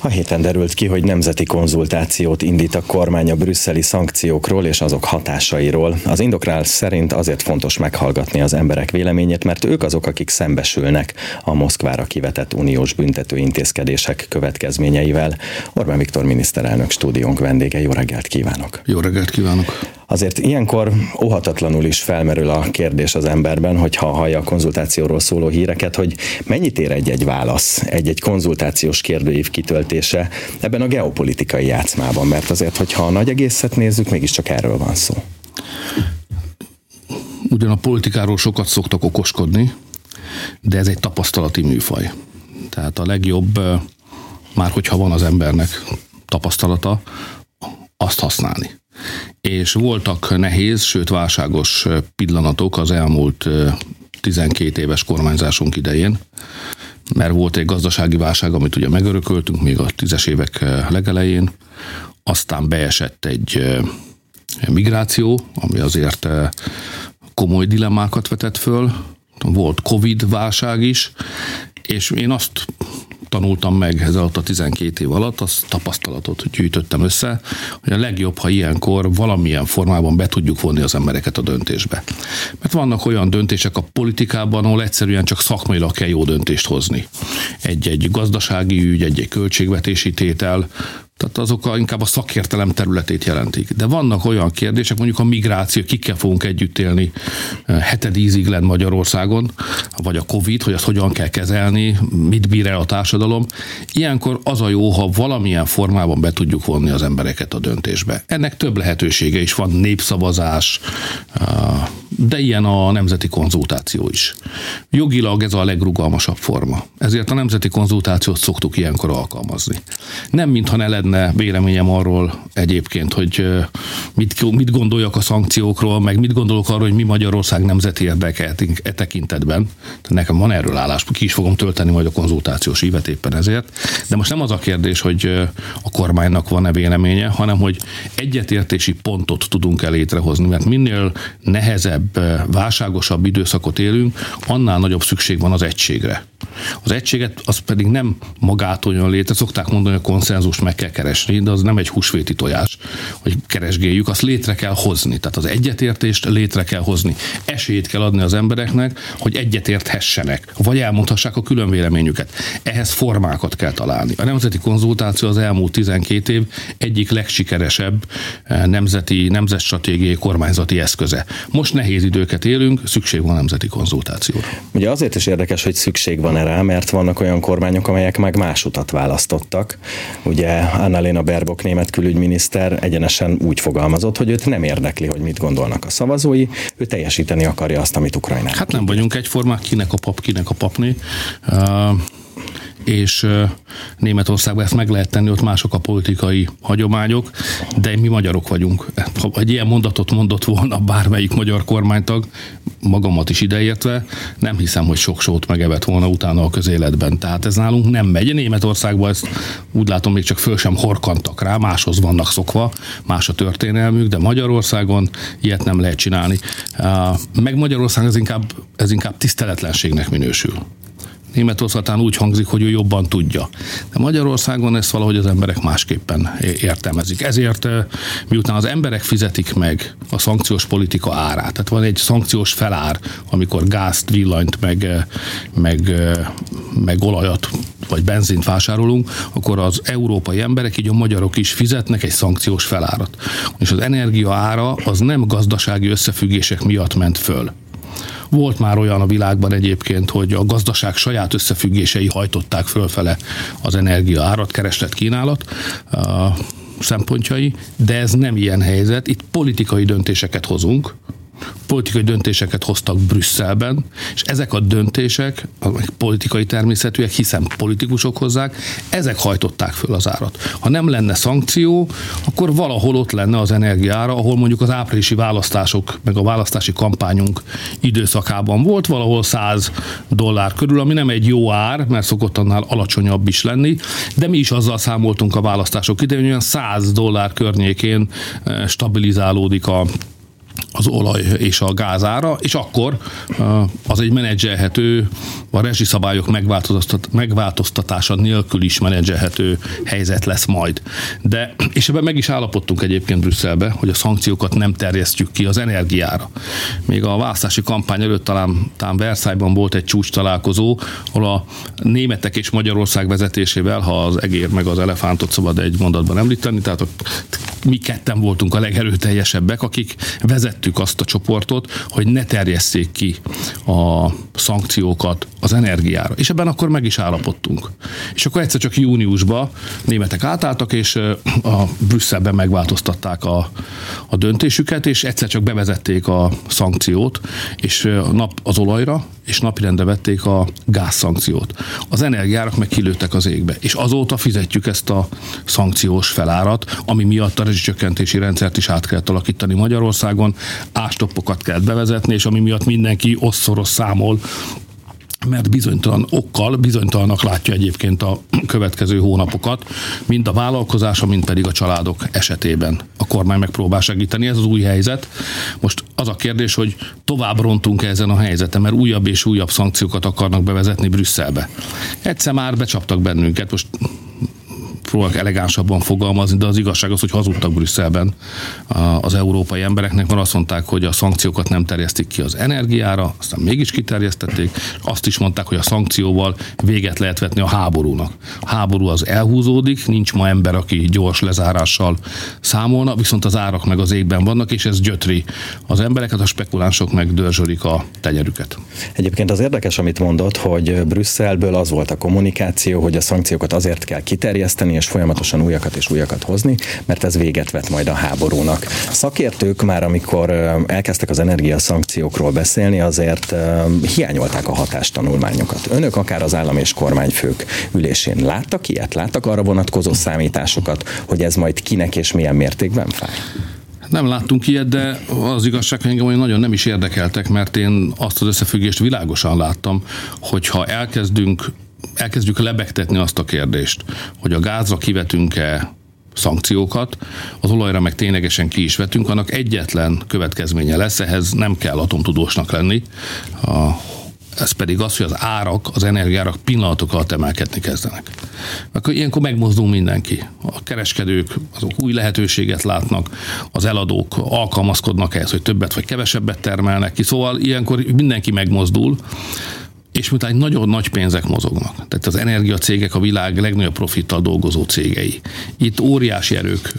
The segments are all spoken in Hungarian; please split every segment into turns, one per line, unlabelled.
A héten derült ki, hogy nemzeti konzultációt indít a kormány a brüsszeli szankciókról és azok hatásairól. Az indokrál szerint azért fontos meghallgatni az emberek véleményét, mert ők azok, akik szembesülnek a Moszkvára kivetett uniós büntető intézkedések következményeivel. Orbán Viktor miniszterelnök stúdiónk vendége, jó reggelt kívánok!
Jó reggelt kívánok!
Azért ilyenkor óhatatlanul is felmerül a kérdés az emberben, hogyha hallja a konzultációról szóló híreket, hogy mennyit ér egy-egy válasz, egy-egy konzultációs kérdőív kitöltése ebben a geopolitikai játszmában, mert azért, hogyha a nagy egészet nézzük, mégiscsak erről van szó.
Ugyan a politikáról sokat szoktak okoskodni, de ez egy tapasztalati műfaj. Tehát a legjobb, már hogyha van az embernek tapasztalata, azt használni és voltak nehéz, sőt válságos pillanatok az elmúlt 12 éves kormányzásunk idején, mert volt egy gazdasági válság, amit ugye megörököltünk még a tízes évek legelején, aztán beesett egy migráció, ami azért komoly dilemmákat vetett föl, volt Covid válság is, és én azt tanultam meg ez alatt a 12 év alatt, az tapasztalatot gyűjtöttem össze, hogy a legjobb, ha ilyenkor valamilyen formában be tudjuk vonni az embereket a döntésbe. Mert vannak olyan döntések a politikában, ahol egyszerűen csak szakmailag kell jó döntést hozni. Egy-egy gazdasági ügy, egy-egy költségvetési tétel, tehát azok a, inkább a szakértelem területét jelentik. De vannak olyan kérdések, mondjuk a migráció, kikkel fogunk együtt élni eh, hetedízig lenne Magyarországon, vagy a Covid, hogy azt hogyan kell kezelni, mit bír el a társadalom. Ilyenkor az a jó, ha valamilyen formában be tudjuk vonni az embereket a döntésbe. Ennek több lehetősége is van, népszavazás, eh, de ilyen a nemzeti konzultáció is. Jogilag ez a legrugalmasabb forma. Ezért a nemzeti konzultációt szoktuk ilyenkor alkalmazni. Nem mintha ne lenne véleményem arról egyébként, hogy mit, mit gondoljak a szankciókról, meg mit gondolok arról, hogy mi Magyarország nemzeti érdeke e tekintetben. Nekem van erről állás, ki is fogom tölteni majd a konzultációs ívet éppen ezért. De most nem az a kérdés, hogy a kormánynak van-e véleménye, hanem hogy egyetértési pontot tudunk el létrehozni, mert minél nehezebb, válságosabb időszakot élünk, annál nagyobb szükség van az egységre. Az egységet az pedig nem magától jön létre, szokták mondani, hogy a konszenzust meg kell keresni, de az nem egy húsvéti tojás, hogy keresgéljük, azt létre kell hozni. Tehát az egyetértést létre kell hozni. Esélyt kell adni az embereknek, hogy egyetérthessenek, vagy elmondhassák a külön véleményüket. Ehhez formákat kell találni. A nemzeti konzultáció az elmúlt 12 év egyik legsikeresebb eh, nemzeti, nemzetstratégiai kormányzati eszköze. Most nehéz időket élünk, szükség van nemzeti konzultációra.
Ugye azért is érdekes, hogy szükség van erre, mert vannak olyan kormányok, amelyek meg más utat választottak. Ugye Annalena Baerbock német külügyminiszter egyenesen úgy fogalmazott, hogy őt nem érdekli, hogy mit gondolnak a szavazói, ő teljesíteni akarja azt, amit Ukrajna.
Hát nem vagyunk egyformák, kinek a pap, kinek a papni. Uh és Németországban ezt meg lehet tenni, ott mások a politikai hagyományok, de mi magyarok vagyunk. Ha egy ilyen mondatot mondott volna bármelyik magyar kormánytag, magamat is ideértve, nem hiszem, hogy sok sót megevett volna utána a közéletben. Tehát ez nálunk nem megy. Németországban ezt úgy látom, még csak föl sem horkantak rá, máshoz vannak szokva, más a történelmük, de Magyarországon ilyet nem lehet csinálni. Meg Magyarország ez inkább, ez inkább tiszteletlenségnek minősül. Németországán úgy hangzik, hogy ő jobban tudja. De Magyarországon ezt valahogy az emberek másképpen értelmezik. Ezért miután az emberek fizetik meg a szankciós politika árát, tehát van egy szankciós felár, amikor gázt, villanyt, meg, meg, meg olajat vagy benzint vásárolunk, akkor az európai emberek, így a magyarok is fizetnek egy szankciós felárat. És az energia ára az nem gazdasági összefüggések miatt ment föl volt már olyan a világban egyébként, hogy a gazdaság saját összefüggései hajtották fölfele az energia árat, kereslet kínálat szempontjai, de ez nem ilyen helyzet. Itt politikai döntéseket hozunk, politikai döntéseket hoztak Brüsszelben, és ezek a döntések, politikai természetűek, hiszen politikusok hozzák, ezek hajtották föl az árat. Ha nem lenne szankció, akkor valahol ott lenne az energiára, ahol mondjuk az áprilisi választások, meg a választási kampányunk időszakában volt, valahol 100 dollár körül, ami nem egy jó ár, mert szokott annál alacsonyabb is lenni, de mi is azzal számoltunk a választások idején, hogy olyan 100 dollár környékén eh, stabilizálódik a az olaj és a gázára, és akkor az egy menedzselhető, a rezsiszabályok megváltoztat, megváltoztatása nélkül is menedzselhető helyzet lesz majd. De, és ebben meg is állapodtunk egyébként Brüsszelbe, hogy a szankciókat nem terjesztjük ki az energiára. Még a választási kampány előtt talán, talán Versailles-ban volt egy csúcs találkozó, ahol a németek és Magyarország vezetésével, ha az egér meg az elefántot szabad egy mondatban említeni, tehát mi ketten voltunk a legerőteljesebbek, akik vezettük azt a csoportot, hogy ne terjesszék ki a szankciókat az energiára. És ebben akkor meg is állapodtunk. És akkor egyszer csak júniusban németek átálltak, és a Brüsszelben megváltoztatták a, a döntésüket, és egyszer csak bevezették a szankciót, és nap az olajra, és napirendre vették a gázszankciót. Az energiárak meg kilőttek az égbe, és azóta fizetjük ezt a szankciós felárat, ami miatt a rezsicsökkentési rendszert is át kellett alakítani Magyarországon, ástoppokat kellett bevezetni, és ami miatt mindenki osszoros számol mert bizonytalan okkal, bizonytalanak látja egyébként a következő hónapokat, mind a vállalkozása, mind pedig a családok esetében. A kormány megpróbál segíteni, ez az új helyzet. Most az a kérdés, hogy tovább rontunk ezen a helyzeten, mert újabb és újabb szankciókat akarnak bevezetni Brüsszelbe. Egyszer már becsaptak bennünket, most próbálok elegánsabban fogalmazni, de az igazság az, hogy hazudtak Brüsszelben az európai embereknek, mert azt mondták, hogy a szankciókat nem terjesztik ki az energiára, aztán mégis kiterjesztették, azt is mondták, hogy a szankcióval véget lehet vetni a háborúnak. A háború az elhúzódik, nincs ma ember, aki gyors lezárással számolna, viszont az árak meg az égben vannak, és ez gyötri az embereket, a spekulánsok meg dörzsölik a tenyerüket.
Egyébként az érdekes, amit mondott, hogy Brüsszelből az volt a kommunikáció, hogy a szankciókat azért kell kiterjeszteni, és folyamatosan újakat és újakat hozni, mert ez véget vet majd a háborúnak. Szakértők már, amikor elkezdtek az energiaszankciókról beszélni, azért hiányolták a hatástanulmányokat. Önök akár az állam és kormányfők ülésén láttak ilyet? Láttak arra vonatkozó számításokat, hogy ez majd kinek és milyen mértékben fáj?
Nem láttunk ilyet, de az igazság, hogy engem nagyon nem is érdekeltek, mert én azt az összefüggést világosan láttam, hogyha elkezdünk elkezdjük lebegtetni azt a kérdést, hogy a gázra kivetünk-e szankciókat, az olajra meg ténylegesen ki is vetünk, annak egyetlen következménye lesz, ehhez nem kell atomtudósnak lenni, a, ez pedig az, hogy az árak, az energiárak pillanatok alatt emelkedni kezdenek. Akkor ilyenkor megmozdul mindenki. A kereskedők azok új lehetőséget látnak, az eladók alkalmazkodnak ehhez, hogy többet vagy kevesebbet termelnek ki, szóval ilyenkor mindenki megmozdul, és miután nagyon nagy pénzek mozognak, tehát az energiacégek a világ legnagyobb profittal dolgozó cégei. Itt óriási erők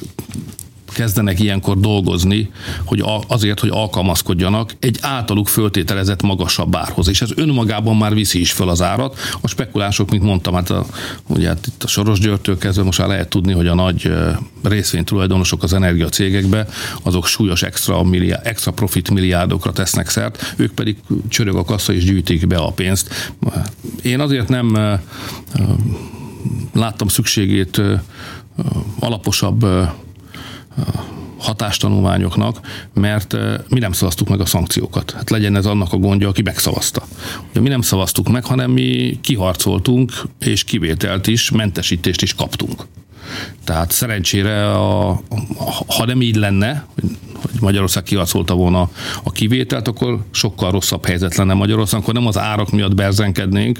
kezdenek ilyenkor dolgozni, hogy azért, hogy alkalmazkodjanak egy általuk föltételezett magasabb árhoz. És ez önmagában már viszi is föl az árat. A spekulánsok, mint mondtam, hát a, ugye hát itt a Soros Györgytől kezdve most már lehet tudni, hogy a nagy részvénytulajdonosok az energiacégekbe, azok súlyos extra, milliárd, extra profit milliárdokra tesznek szert, ők pedig csörög a kassa és gyűjtik be a pénzt. Én azért nem láttam szükségét alaposabb hatástanulmányoknak, mert mi nem szavaztuk meg a szankciókat. Hát legyen ez annak a gondja, aki megszavazta. Ugye mi nem szavaztuk meg, hanem mi kiharcoltunk, és kivételt is, mentesítést is kaptunk. Tehát szerencsére, a, ha nem így lenne, hogy Magyarország kiharcolta volna a kivételt, akkor sokkal rosszabb helyzet lenne Magyarország, akkor nem az árak miatt berzenkednénk,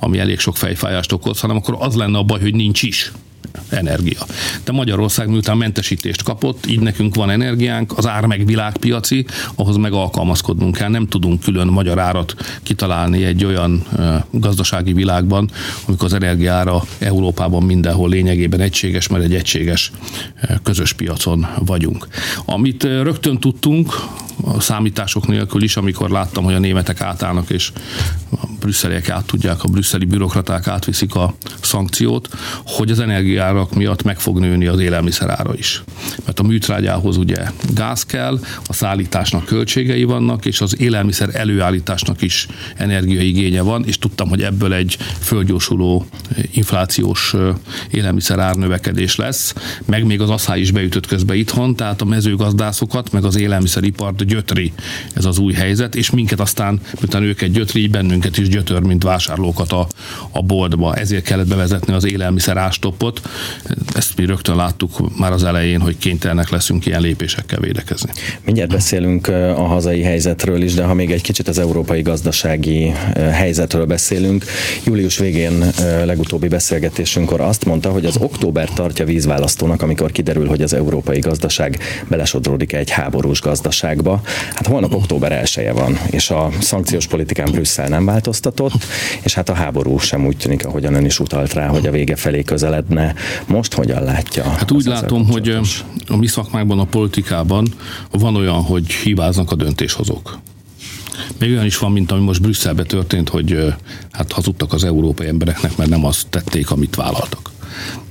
ami elég sok fejfájást okoz, hanem akkor az lenne a baj, hogy nincs is energia. De Magyarország miután mentesítést kapott, így nekünk van energiánk, az ár meg világpiaci, ahhoz meg alkalmazkodnunk kell. Nem tudunk külön magyar árat kitalálni egy olyan gazdasági világban, amikor az energiára Európában mindenhol lényegében egységes, mert egy egységes közös piacon vagyunk. Amit rögtön tudtunk, a számítások nélkül is, amikor láttam, hogy a németek átállnak, és a brüsszeliek át tudják, a brüsszeli bürokraták átviszik a szankciót, hogy az energiárak miatt meg fog nőni az élelmiszerára is. Mert a műtrágyához ugye gáz kell, a szállításnak költségei vannak, és az élelmiszer előállításnak is energiaigénye van, és tudtam, hogy ebből egy földgyorsuló inflációs élelmiszer árnövekedés lesz, meg még az asszály is beütött közbe itthon, tehát a mezőgazdászokat, meg az élelmiszeripart gyötri ez az új helyzet, és minket aztán, miután őket gyötri, bennünket is gyötör, mint vásárlókat a, a boltba. Ezért kellett bevezetni az élelmiszer ástoppot. Ezt mi rögtön láttuk már az elején, hogy kénytelenek leszünk ilyen lépésekkel védekezni.
Mindjárt beszélünk a hazai helyzetről is, de ha még egy kicsit az európai gazdasági helyzetről beszélünk, július végén legutóbbi beszélgetésünkkor azt mondta, hogy az október tartja vízválasztónak, amikor kiderül, hogy az európai gazdaság belesodródik egy háborús gazdaságba. Hát holnap október 1 van, és a szankciós politikán Brüsszel nem változtatott, és hát a háború sem úgy tűnik, ahogyan ön is utalt rá, hogy a vége felé közeledne. Most hogyan látja?
Hát úgy látom, hogy a mi szakmákban, a politikában van olyan, hogy hibáznak a döntéshozók. Még olyan is van, mint ami most Brüsszelbe történt, hogy hát hazudtak az európai embereknek, mert nem azt tették, amit vállaltak.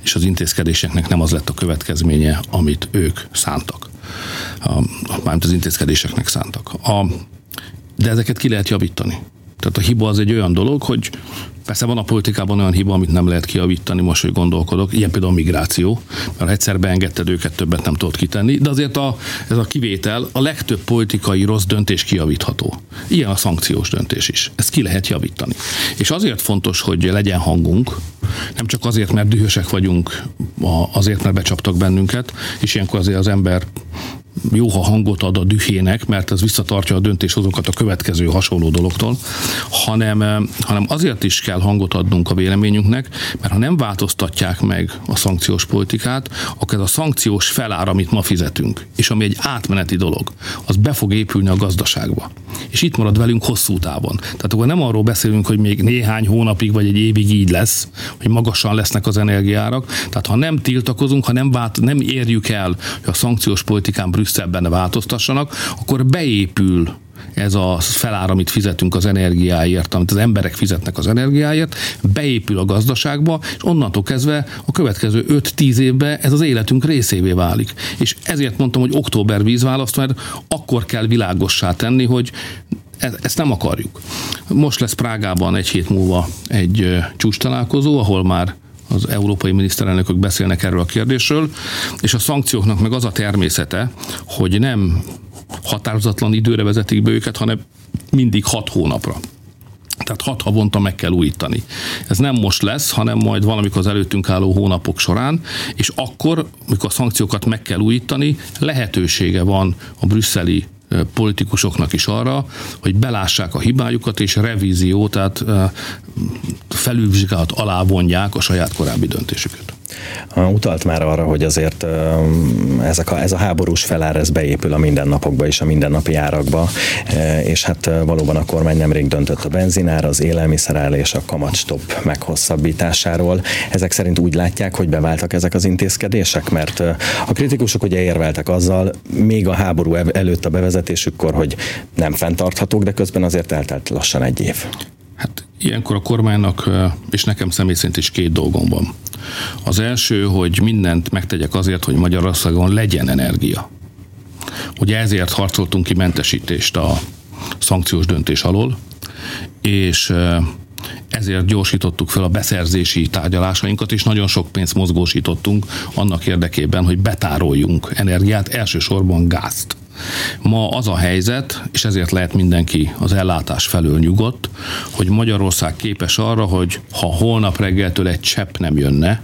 És az intézkedéseknek nem az lett a következménye, amit ők szántak. Mármint az intézkedéseknek szántak. A, de ezeket ki lehet javítani. Tehát a hiba az egy olyan dolog, hogy Persze van a politikában olyan hiba, amit nem lehet kiavítani, most, hogy gondolkodok, ilyen például a migráció, mert egyszer beengedted őket, többet nem tudod kitenni, de azért a, ez a kivétel, a legtöbb politikai rossz döntés kiavítható. Ilyen a szankciós döntés is. Ezt ki lehet javítani. És azért fontos, hogy legyen hangunk, nem csak azért, mert dühösek vagyunk, azért, mert becsaptak bennünket, és ilyenkor azért az ember jó, ha hangot ad a dühének, mert ez visszatartja a döntéshozókat a következő hasonló dologtól, hanem, eh, hanem azért is kell hangot adnunk a véleményünknek, mert ha nem változtatják meg a szankciós politikát, akkor ez a szankciós felár, amit ma fizetünk, és ami egy átmeneti dolog, az be fog épülni a gazdaságba. És itt marad velünk hosszú távon. Tehát akkor nem arról beszélünk, hogy még néhány hónapig vagy egy évig így lesz, hogy magasan lesznek az energiárak. Tehát ha nem tiltakozunk, ha nem, vált, nem érjük el, hogy a szankciós politikán Brüsszelben változtassanak, akkor beépül ez a felár, amit fizetünk az energiáért, amit az emberek fizetnek az energiáért, beépül a gazdaságba, és onnantól kezdve a következő 5-10 évben ez az életünk részévé válik. És ezért mondtam, hogy október vízválaszt, mert akkor kell világossá tenni, hogy e-, ezt nem akarjuk. Most lesz Prágában egy hét múlva egy csúcs találkozó, ahol már az európai miniszterelnökök beszélnek erről a kérdésről, és a szankcióknak meg az a természete, hogy nem határozatlan időre vezetik be őket, hanem mindig hat hónapra. Tehát hat havonta meg kell újítani. Ez nem most lesz, hanem majd valamikor az előttünk álló hónapok során, és akkor, mikor a szankciókat meg kell újítani, lehetősége van a brüsszeli politikusoknak is arra, hogy belássák a hibájukat, és revízió, tehát felülvizsgálat alá vonják a saját korábbi döntésüket.
Utalt már arra, hogy azért ezek a, ez a háborús felár, ez beépül a mindennapokba és a mindennapi árakba, és hát valóban a kormány nemrég döntött a benzinár, az élelmiszerár és a kamatstop meghosszabbításáról. Ezek szerint úgy látják, hogy beváltak ezek az intézkedések, mert a kritikusok ugye érveltek azzal, még a háború előtt a bevezetésükkor, hogy nem fenntarthatók, de közben azért eltelt lassan egy év.
Hát ilyenkor a kormánynak, és nekem személy szerint is két dolgom van. Az első, hogy mindent megtegyek azért, hogy Magyarországon legyen energia. Ugye ezért harcoltunk ki mentesítést a szankciós döntés alól, és ezért gyorsítottuk fel a beszerzési tárgyalásainkat, és nagyon sok pénzt mozgósítottunk annak érdekében, hogy betároljunk energiát, elsősorban gázt. Ma az a helyzet, és ezért lehet mindenki az ellátás felől nyugodt, hogy Magyarország képes arra, hogy ha holnap reggeltől egy csepp nem jönne,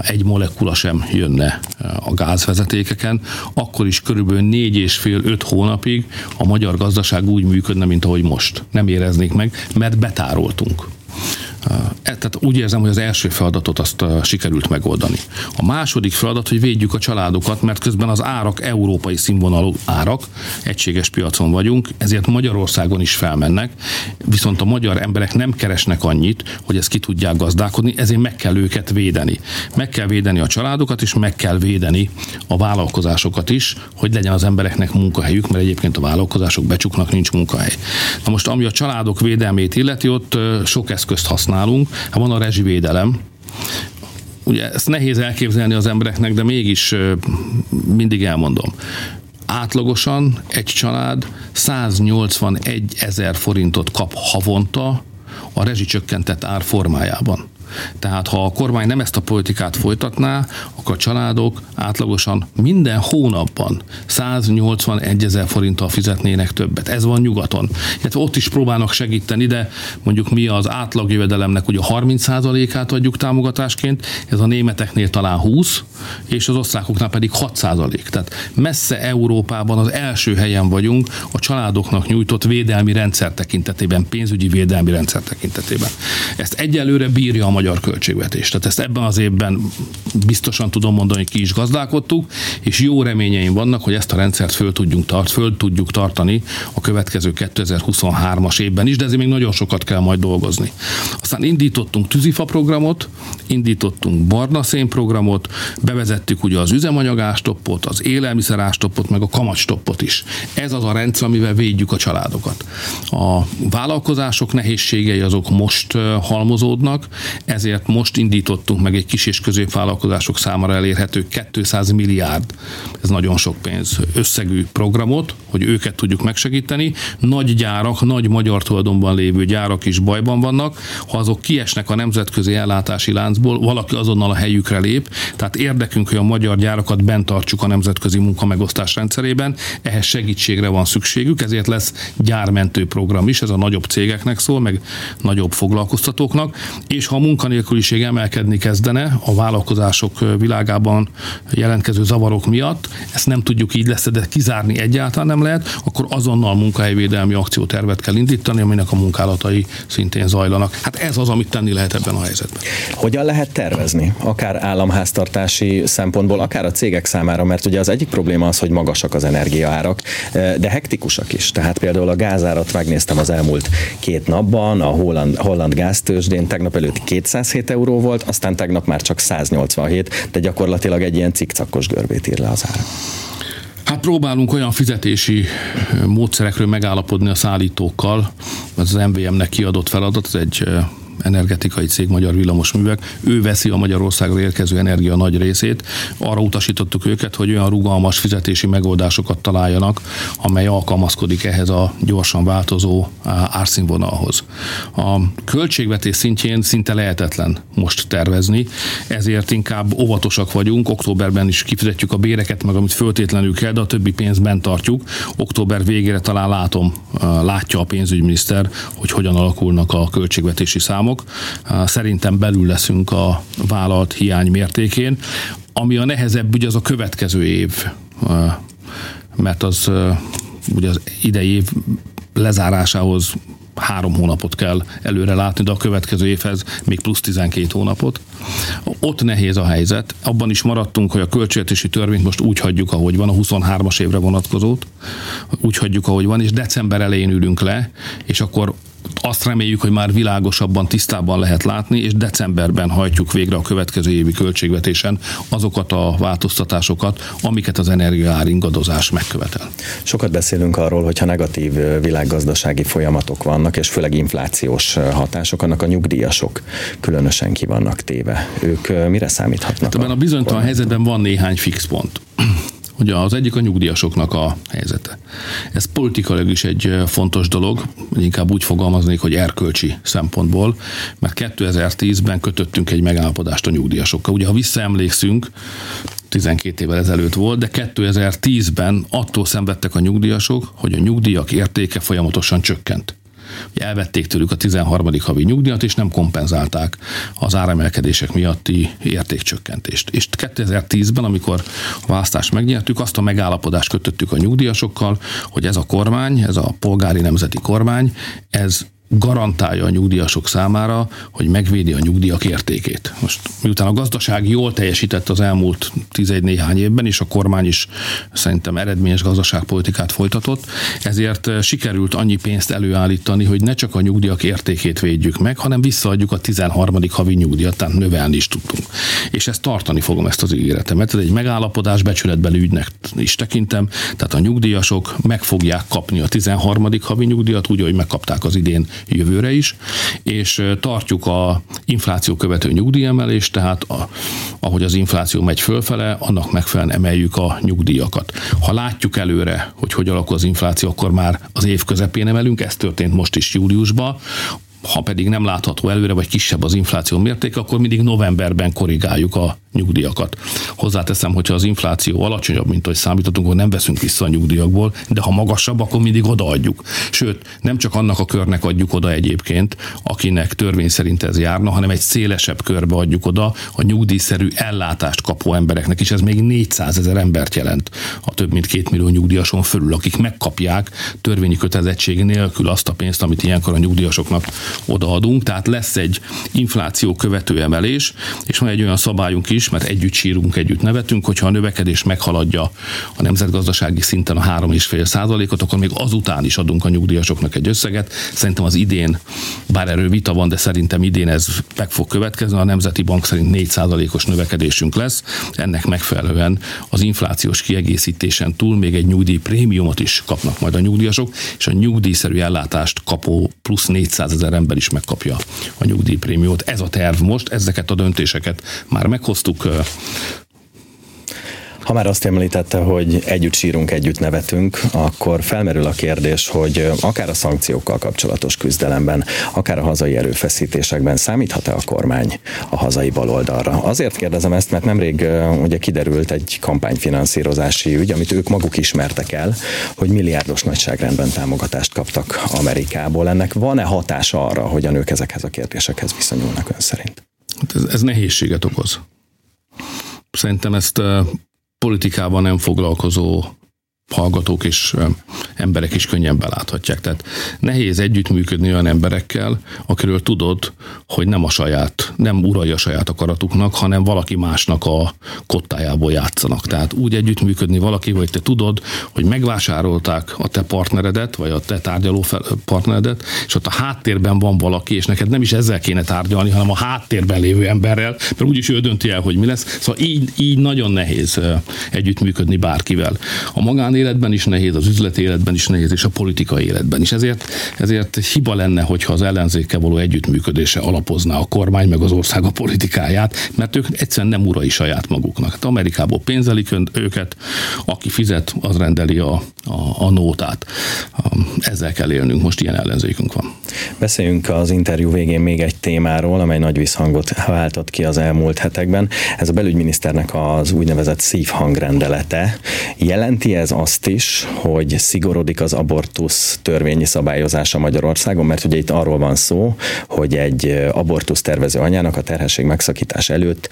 egy molekula sem jönne a gázvezetékeken, akkor is körülbelül négy és fél, öt hónapig a magyar gazdaság úgy működne, mint ahogy most. Nem éreznék meg, mert betároltunk. E, tehát úgy érzem, hogy az első feladatot azt sikerült megoldani. A második feladat, hogy védjük a családokat, mert közben az árak európai színvonalú árak, egységes piacon vagyunk, ezért Magyarországon is felmennek, viszont a magyar emberek nem keresnek annyit, hogy ezt ki tudják gazdálkodni, ezért meg kell őket védeni. Meg kell védeni a családokat, és meg kell védeni a vállalkozásokat is, hogy legyen az embereknek munkahelyük, mert egyébként a vállalkozások becsuknak, nincs munkahely. Na most, ami a családok védelmét illeti, ott sok eszközt használ használunk. Hát van a rezsivédelem, ugye ezt nehéz elképzelni az embereknek, de mégis mindig elmondom. Átlagosan egy család 181 ezer forintot kap havonta a rezsicsökkentett ár formájában. Tehát ha a kormány nem ezt a politikát folytatná, akkor a családok átlagosan minden hónapban 181 ezer forinttal fizetnének többet. Ez van nyugaton. Hát ott is próbálnak segíteni, de mondjuk mi az átlagjövedelemnek ugye 30%-át adjuk támogatásként, ez a németeknél talán 20, és az osztrákoknál pedig 6%. Tehát messze Európában az első helyen vagyunk a családoknak nyújtott védelmi rendszer tekintetében, pénzügyi védelmi rendszer tekintetében. Ezt egyelőre bírja a magyar költségvetés. Tehát ezt ebben az évben biztosan tudom mondani, hogy ki is gazdálkodtuk, és jó reményeim vannak, hogy ezt a rendszert föl tudjunk, tart, föl tudjuk tartani a következő 2023-as évben is, de ezért még nagyon sokat kell majd dolgozni. Aztán indítottunk tűzifa programot, indítottunk barna szén programot, bevezettük ugye az üzemanyagástoppot, az élelmiszerástoppot, meg a kamatstoppot is. Ez az a rendszer, amivel védjük a családokat. A vállalkozások nehézségei azok most halmozódnak, ezért most indítottunk meg egy kis és középvállalkozások számára elérhető 200 milliárd, ez nagyon sok pénz, összegű programot, hogy őket tudjuk megsegíteni. Nagy gyárak, nagy magyar tulajdonban lévő gyárak is bajban vannak, ha azok kiesnek a nemzetközi ellátási láncból, valaki azonnal a helyükre lép, tehát érdekünk, hogy a magyar gyárakat bent tartsuk a nemzetközi munkamegosztás rendszerében, ehhez segítségre van szükségük, ezért lesz gyármentő program is, ez a nagyobb cégeknek szól, meg nagyobb foglalkoztatóknak, és ha a munkanélküliség emelkedni kezdene a vállalkozások világában jelentkező zavarok miatt, ezt nem tudjuk így lesz, de kizárni egyáltalán nem lehet, akkor azonnal munkahelyvédelmi akciótervet kell indítani, aminek a munkálatai szintén zajlanak. Hát ez az, amit tenni lehet ebben a helyzetben.
Hogyan lehet tervezni, akár államháztartási szempontból, akár a cégek számára, mert ugye az egyik probléma az, hogy magasak az energiaárak, de hektikusak is. Tehát például a gázárat megnéztem az elmúlt két napban, a holland, holland gáztősdén tegnap előtt 207 euró volt, aztán tegnap már csak 187, de gyakorlatilag egy ilyen cikcakos görbét ír le az ára.
Hát próbálunk olyan fizetési módszerekről megállapodni a szállítókkal, ez az MVM-nek kiadott feladat, ez egy energetikai cég Magyar Villamosművek, ő veszi a Magyarországra érkező energia nagy részét. Arra utasítottuk őket, hogy olyan rugalmas fizetési megoldásokat találjanak, amely alkalmazkodik ehhez a gyorsan változó árszínvonalhoz. A költségvetés szintjén szinte lehetetlen most tervezni, ezért inkább óvatosak vagyunk, októberben is kifizetjük a béreket, meg amit föltétlenül kell, de a többi pénzt bent tartjuk. Október végére talán látom, látja a pénzügyminiszter, hogy hogyan alakulnak a költségvetési számok, számok. Szerintem belül leszünk a vállalt hiány mértékén. Ami a nehezebb, ugye az a következő év, mert az ugye az idei év lezárásához három hónapot kell előre látni, de a következő évhez még plusz 12 hónapot. Ott nehéz a helyzet. Abban is maradtunk, hogy a költségvetési törvényt most úgy hagyjuk, ahogy van, a 23-as évre vonatkozót, úgy hagyjuk, ahogy van, és december elején ülünk le, és akkor azt reméljük, hogy már világosabban, tisztában lehet látni, és decemberben hajtjuk végre a következő évi költségvetésen azokat a változtatásokat, amiket az energiaár ingadozás megkövetel.
Sokat beszélünk arról, hogyha negatív világgazdasági folyamatok vannak, és főleg inflációs hatások, annak a nyugdíjasok különösen ki vannak téve. Ők mire számíthatnak? Hát
ebben a bizonytalan helyzetben van néhány fix pont. Ugye az egyik a nyugdíjasoknak a helyzete. Ez politikailag is egy fontos dolog, inkább úgy fogalmaznék, hogy erkölcsi szempontból, mert 2010-ben kötöttünk egy megállapodást a nyugdíjasokkal. Ugye, ha visszaemlékszünk, 12 évvel ezelőtt volt, de 2010-ben attól szenvedtek a nyugdíjasok, hogy a nyugdíjak értéke folyamatosan csökkent elvették tőlük a 13. havi nyugdíjat, és nem kompenzálták az áremelkedések miatti értékcsökkentést. És 2010-ben, amikor a választást megnyertük, azt a megállapodást kötöttük a nyugdíjasokkal, hogy ez a kormány, ez a polgári nemzeti kormány, ez garantálja a nyugdíjasok számára, hogy megvédi a nyugdíjak értékét. Most miután a gazdaság jól teljesített az elmúlt 11 néhány évben, és a kormány is szerintem eredményes gazdaságpolitikát folytatott, ezért eh, sikerült annyi pénzt előállítani, hogy ne csak a nyugdíjak értékét védjük meg, hanem visszaadjuk a 13. havi nyugdíjat, tehát növelni is tudtunk. És ezt tartani fogom ezt az ígéretemet. Ez egy megállapodás, becsületbeli ügynek is tekintem, tehát a nyugdíjasok meg fogják kapni a 13. havi nyugdíjat, úgy, hogy megkapták az idén jövőre is, és tartjuk a infláció követő nyugdíjemelést, tehát a, ahogy az infláció megy fölfele, annak megfelelően emeljük a nyugdíjakat. Ha látjuk előre, hogy hogy alakul az infláció, akkor már az év közepén emelünk, ez történt most is júliusban, ha pedig nem látható előre, vagy kisebb az infláció mértéke, akkor mindig novemberben korrigáljuk a nyugdíjakat. Hozzáteszem, hogyha az infláció alacsonyabb, mint hogy számítottunk, akkor nem veszünk vissza a nyugdíjakból, de ha magasabb, akkor mindig odaadjuk. Sőt, nem csak annak a körnek adjuk oda egyébként, akinek törvény szerint ez járna, hanem egy szélesebb körbe adjuk oda a nyugdíjszerű ellátást kapó embereknek is. Ez még 400 ezer embert jelent a több mint két millió nyugdíjason fölül, akik megkapják törvényi kötelezettség nélkül azt a pénzt, amit ilyenkor a nyugdíjasoknak odaadunk. Tehát lesz egy infláció követő emelés, és van egy olyan szabályunk is, mert együtt sírunk, együtt nevetünk, hogyha a növekedés meghaladja a nemzetgazdasági szinten a 3,5 százalékot, akkor még azután is adunk a nyugdíjasoknak egy összeget. Szerintem az idén, bár erről vita van, de szerintem idén ez meg fog következni. A Nemzeti Bank szerint 4 százalékos növekedésünk lesz. Ennek megfelelően az inflációs kiegészítésen túl még egy nyugdíj prémiumot is kapnak majd a nyugdíjasok, és a nyugdíjszerű ellátást kapó plusz 400 ezer ember is megkapja a nyugdíjprémiumot. Ez a terv most, ezeket a döntéseket már meghoztuk.
Ha már azt említette, hogy együtt sírunk, együtt nevetünk, akkor felmerül a kérdés, hogy akár a szankciókkal kapcsolatos küzdelemben, akár a hazai erőfeszítésekben számíthat-e a kormány a hazai baloldalra? Azért kérdezem ezt, mert nemrég ugye kiderült egy kampányfinanszírozási ügy, amit ők maguk ismertek el, hogy milliárdos nagyságrendben támogatást kaptak Amerikából. Ennek van-e hatása arra, hogy a nők ezekhez a kérdésekhez viszonyulnak ön szerint?
Hát ez, ez nehézséget okoz. Szerintem ezt politikában nem foglalkozó hallgatók és emberek is könnyen beláthatják. Tehát nehéz együttműködni olyan emberekkel, akiről tudod, hogy nem a saját, nem urai a saját akaratuknak, hanem valaki másnak a kottájából játszanak. Tehát úgy együttműködni valaki, hogy te tudod, hogy megvásárolták a te partneredet, vagy a te tárgyaló partneredet, és ott a háttérben van valaki, és neked nem is ezzel kéne tárgyalni, hanem a háttérben lévő emberrel, mert úgyis ő dönti el, hogy mi lesz. Szóval így, így nagyon nehéz együttműködni bárkivel. A magán magánéletben is nehéz, az üzleti életben is nehéz, és a politikai életben is. Ezért, ezért hiba lenne, hogyha az ellenzékkel való együttműködése alapozná a kormány meg az ország a politikáját, mert ők egyszerűen nem urai saját maguknak. Hát Amerikából pénzelik őket, aki fizet, az rendeli a, a, a nótát. Ezzel kell élnünk, most ilyen ellenzékünk van.
Beszéljünk az interjú végén még egy témáról, amely nagy visszhangot váltott ki az elmúlt hetekben. Ez a belügyminiszternek az úgynevezett szívhangrendelete. Jelenti ez azt is, hogy szigorodik az abortusz törvényi szabályozása Magyarországon, mert ugye itt arról van szó, hogy egy abortusz tervező anyának a terhesség megszakítás előtt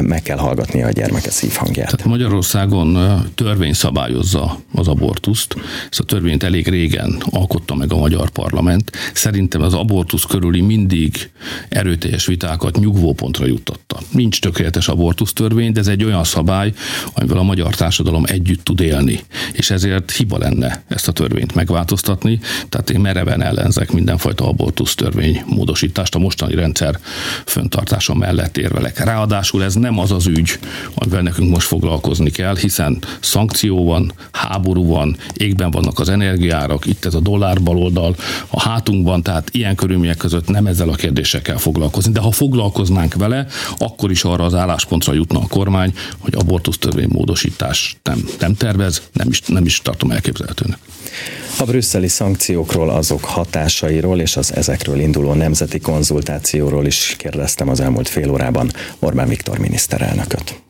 meg kell hallgatnia a gyermeke szívhangját.
Tehát Magyarországon törvény szabályozza az abortuszt. Ezt a törvényt elég régen alkotta meg a magyar parlament. Szerintem az abortusz körüli mindig erőteljes vitákat nyugvópontra juttatta. Nincs tökéletes abortusz törvény, de ez egy olyan szabály, amivel a magyar társadalom együtt tud élni és ezért hiba lenne ezt a törvényt megváltoztatni, tehát én mereven ellenzek mindenfajta abortusz törvény módosítást, a mostani rendszer föntartása mellett érvelek. Ráadásul ez nem az az ügy, amivel nekünk most foglalkozni kell, hiszen szankció van, háború van, égben vannak az energiárak, itt ez a dollár baloldal, a hátunkban, tehát ilyen körülmények között nem ezzel a kérdéssel kell foglalkozni. De ha foglalkoznánk vele, akkor is arra az álláspontra jutna a kormány, hogy abortusz törvény módosítás nem, nem tervez, nem is, nem is tartom elképzelhetőnek.
A brüsszeli szankciókról, azok hatásairól és az ezekről induló nemzeti konzultációról is kérdeztem az elmúlt fél órában Orbán Viktor miniszterelnököt.